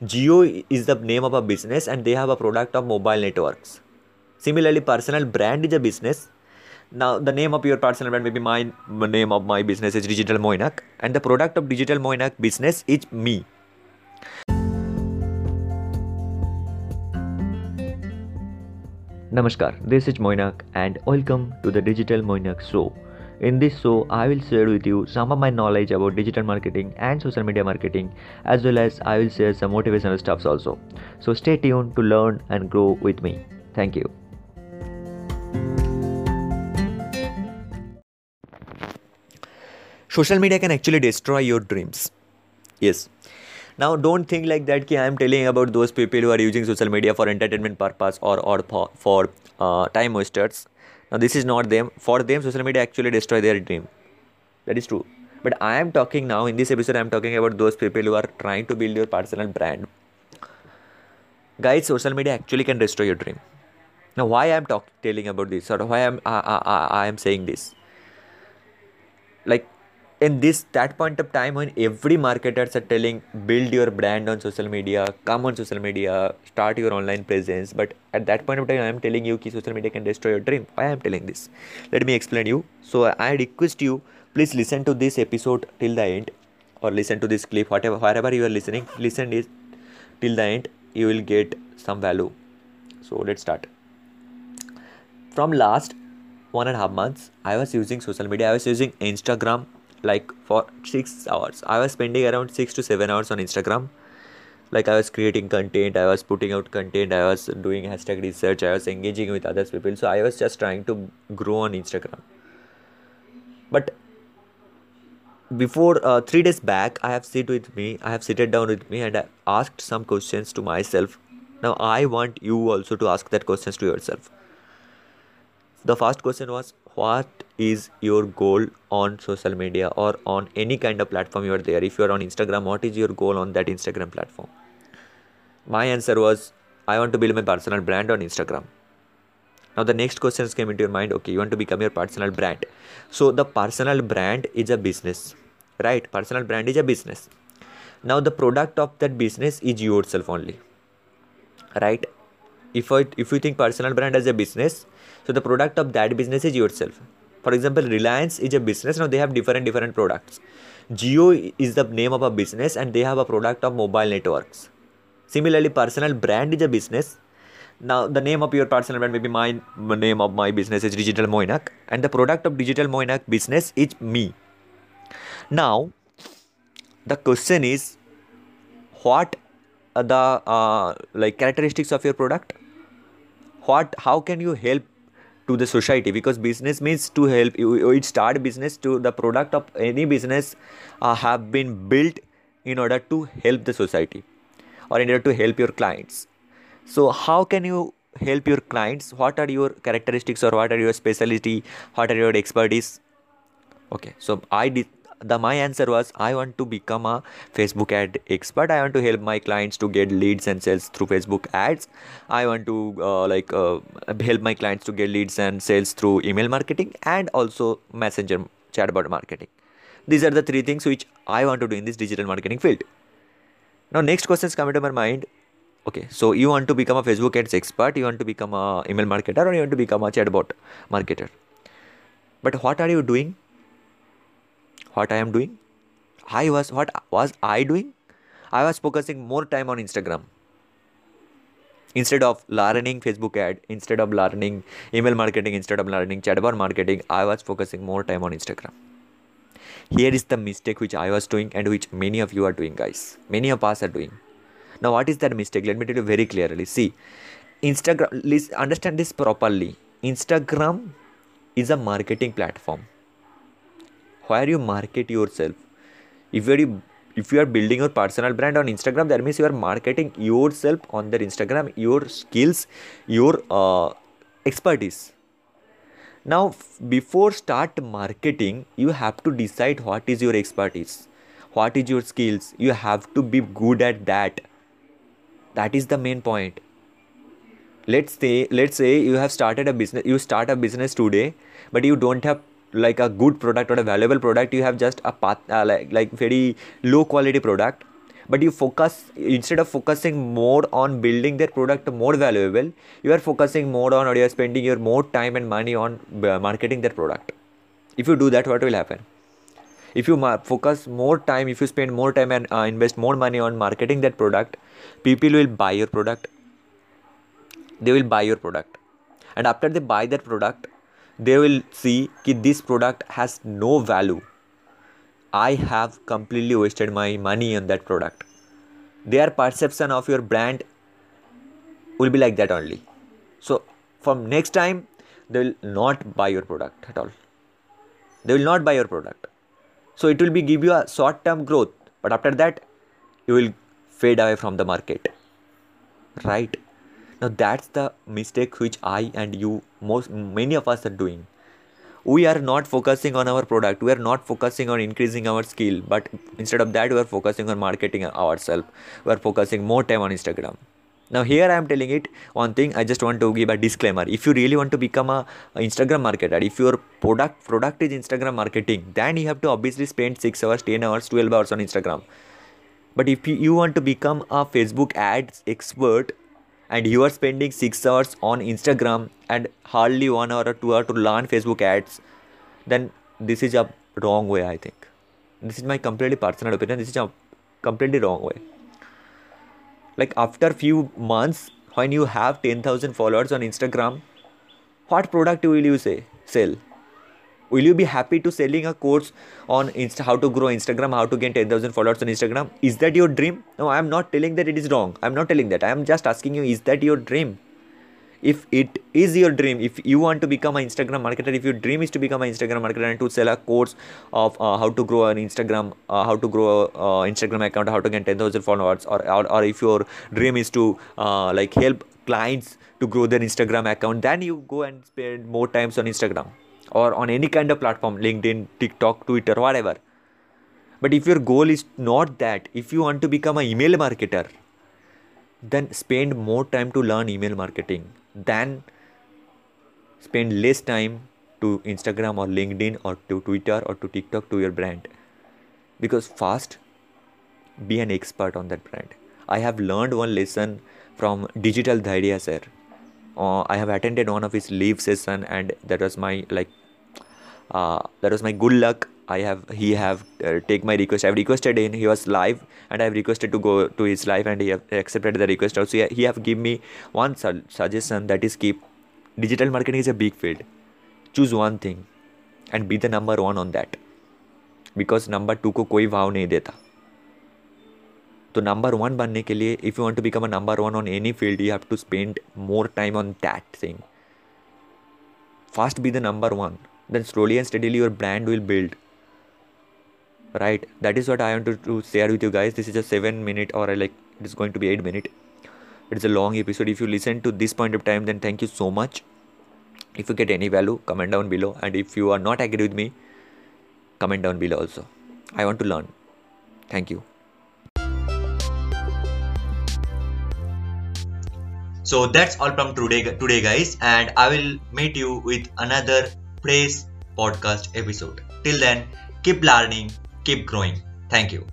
Jio is the name of a business and they have a product of mobile networks. Similarly, personal brand is a business. Now, the name of your personal brand, may maybe my name of my business is Digital Mainak, and the product of Digital Mainak business is me. Namaskar, this is Mainak, and welcome to the Digital Mainak Show. In this show, I will share with you some of my knowledge about digital marketing and social media marketing, as well as I will share some motivational stuffs also. So stay tuned to learn and grow with me. Thank you. Social media can actually destroy your dreams. Yes. Now don't think like that ki I am telling about those people who are using social media for entertainment purpose or, or for, for uh, time wasters now this is not them. For them social media actually destroy their dream. That is true. But i am talking now in this episode i am talking about those people who are trying to build your personal brand. Guys social media actually can destroy your dream. Now why i am talking telling about this or why i am I, I, I am saying this? Like in this that point of time when every marketers are telling build your brand on social media come on social media start your online presence. But at that point of time i am telling you that social media can destroy your dream. Why i am telling this? Let me explain you. So i request you please listen to this episode till the end or listen to this clip. Whatever wherever you are listening listen it till the end. You will get some value. So let's start. From last one and a half months i was using social media. I was using instagram like for six hours. I was spending around six to seven hours on instagram. Like i was creating content i was putting out content i was doing hashtag research i was engaging with other people. So i was just trying to grow on instagram. But before uh, three days back i have sit with me i have seated down with me and i asked some questions to myself. Now i want you also to ask that questions to yourself. The first question was what is your goal on social media or on any kind of platform you are there? If you are on instagram what is your goal on that instagram platform? My answer was i want to build my personal brand on instagram. Now the next questions came into your mind. Okay you want to become your personal brand. So the personal brand is a business right? Personal brand is a business. Now the product of that business is yourself only right if I, if you think personal brand as a business so the product of that business is yourself. For example reliance is a business now they have different different products. Jio is the name of a business and they have a product of mobile networks. Similarly personal brand is a business. Now the name of your personal brand maybe my name of my business is digital mainak and the product of digital mainak business is me. Now the question is what the uh, like characteristics of your product? What how can you help to the society? Because business means to help you it start business to the product of any business uh, have been built in order to help the society or in order to help your clients. So how can you help your clients? What are your characteristics or what are your specialty? What are your expertise? Okay so i did the my answer was i want to become a facebook ad expert i want to help my clients to get leads and sales through facebook ads. I want to uh, like uh, help my clients to get leads and sales through email marketing and also messenger chatbot marketing. These are the three things which i want to do in this digital marketing field. Now next questions come into my mind. Okay so you want to become a facebook ads expert you want to become a email marketer or you want to become a chatbot marketer? But what are you doing what I am doing. I was what was I doing? I was focusing more time on Instagram. Instead of learning Facebook ad, instead of learning email marketing, instead of learning chatbot marketing, I was focusing more time on Instagram. Here is the mistake which I was doing and which many of you are doing, guys. Many of us are doing. Now, what is that mistake? Let me tell you very clearly. See, Instagram, understand this properly. Instagram is a marketing platform where you market yourself. If you are if you are building your personal brand on instagram that means you are marketing yourself on their instagram your skills your uh, expertise. Now before start marketing you have to decide what is your expertise what is your skills. You have to be good at that. That is the main point. Let's say let's say you have started a business you start a business today but you don't have like a good product or a valuable product you have just a path uh, like like very low quality product. But you focus instead of focusing more on building their product more valuable you are focusing more on or you are spending your more time and money on uh, marketing their product. If you do that what will happen? If you focus more time if you spend more time and uh, invest more money on marketing that product people will buy your product. They will buy your product. And after they buy that product they will see that this product has no value. I have completely wasted my money on that product. Their perception of your brand will be like that only. So from next time they will not buy your product at all. They will not buy your product. So it will be give you a short term growth but after that you will fade away from the market. Right now that's the mistake which i and you most many of us are doing. We are not focusing on our product. We are not focusing on increasing our skill. But instead of that we are focusing on marketing ourselves. We are focusing more time on instagram. Now here i am telling it one thing. I just want to give a disclaimer. If you really want to become a, a instagram marketer if your product product is instagram marketing then you have to obviously spend 6 hours 10 hours 12 hours on instagram. But if you want to become a facebook ads expert and you are spending 6 hours on instagram and hardly 1 hour or 2 hour to learn facebook ads then this is a wrong way i think. This is my completely personal opinion. This is a completely wrong way. Like after few months when you have 10000 followers on instagram what product will you say sell will you be happy to selling a course on Insta, how to grow instagram how to gain 10000 followers on instagram? Is that your dream? No i am not telling that it is wrong. I'm not telling that. I am just asking you is that your dream? If it is your dream if you want to become an instagram marketer if your dream is to become an instagram marketer and to sell a course of uh, how to grow an instagram uh, how to grow a uh, instagram account how to get 10000 followers or, or, or if your dream is to uh, like help clients to grow their instagram account then you go and spend more times on instagram or on any kind of platform linkedin tiktok twitter whatever. But if your goal is not that if you want to become an email marketer then spend more time to learn email marketing than spend less time to instagram or linkedin or to twitter or to tiktok to your brand. Because fast be an expert on that brand. I have learned one lesson from digital dhairya sir uh, i have attended one of his live session and that was my like uh, that was my good luck i have he have uh, take my request i've requested in he was live and i've requested to go to his live and he have accepted the request also he have given me one su- suggestion that is keep digital marketing is a big field choose one thing and be the number one on that because number two को कोई भाव नहीं देता तो number one बनने के लिए if you want to become a number one on any field you have to spend more time on that thing fast be the number one then slowly and steadily your brand will build right that is what i want to, to share with you guys this is a seven minute or like it's going to be eight minute it's a long episode if you listen to this point of time then thank you so much if you get any value comment down below and if you are not agree with me comment down below also i want to learn thank you So that's all from today today guys and i will meet you with another Praise podcast episode. Till then, keep learning, keep growing. Thank you.